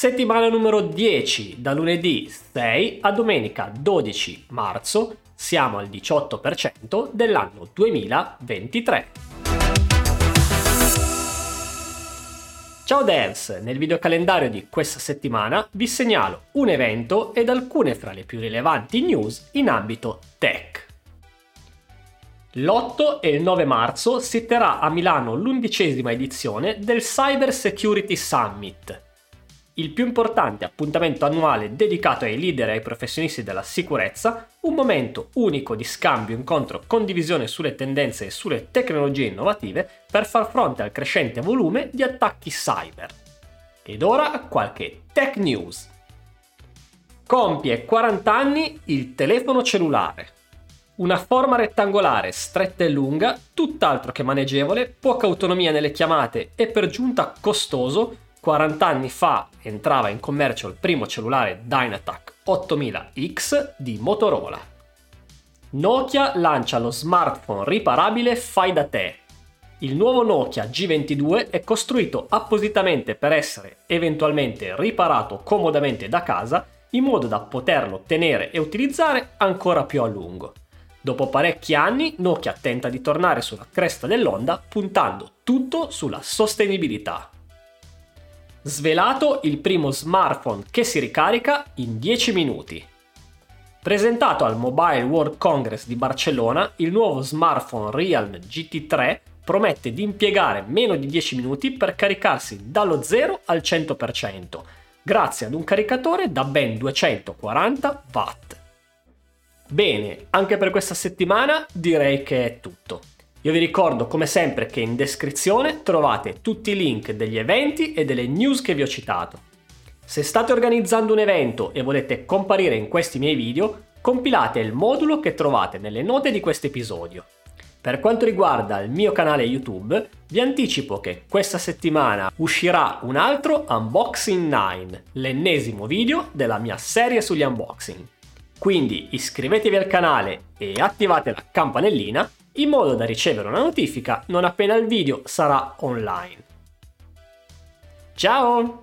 Settimana numero 10, da lunedì 6 a domenica 12 marzo, siamo al 18% dell'anno 2023. Ciao devs, nel videocalendario di questa settimana vi segnalo un evento ed alcune fra le più rilevanti news in ambito tech. L'8 e il 9 marzo si terrà a Milano l'undicesima edizione del Cyber Security Summit, il più importante appuntamento annuale dedicato ai leader e ai professionisti della sicurezza, un momento unico di scambio, incontro, condivisione sulle tendenze e sulle tecnologie innovative per far fronte al crescente volume di attacchi cyber. Ed ora qualche tech news. Compie 40 anni il telefono cellulare. Una forma rettangolare stretta e lunga, tutt'altro che maneggevole, poca autonomia nelle chiamate e per giunta costoso, 40 anni fa entrava in commercio il primo cellulare Dynatac 8000X di Motorola. Nokia lancia lo smartphone riparabile Fai da te. Il nuovo Nokia G22 è costruito appositamente per essere eventualmente riparato comodamente da casa in modo da poterlo tenere e utilizzare ancora più a lungo. Dopo parecchi anni Nokia tenta di tornare sulla cresta dell'onda puntando tutto sulla sostenibilità. Svelato il primo smartphone che si ricarica in 10 minuti. Presentato al Mobile World Congress di Barcellona, il nuovo smartphone Realme GT3 promette di impiegare meno di 10 minuti per caricarsi dallo 0 al 100%, grazie ad un caricatore da ben 240 watt. Bene, anche per questa settimana direi che è tutto. Io vi ricordo come sempre che in descrizione trovate tutti i link degli eventi e delle news che vi ho citato. Se state organizzando un evento e volete comparire in questi miei video, compilate il modulo che trovate nelle note di questo episodio. Per quanto riguarda il mio canale YouTube, vi anticipo che questa settimana uscirà un altro Unboxing 9, l'ennesimo video della mia serie sugli unboxing. Quindi iscrivetevi al canale e attivate la campanellina in modo da ricevere una notifica non appena il video sarà online. Ciao!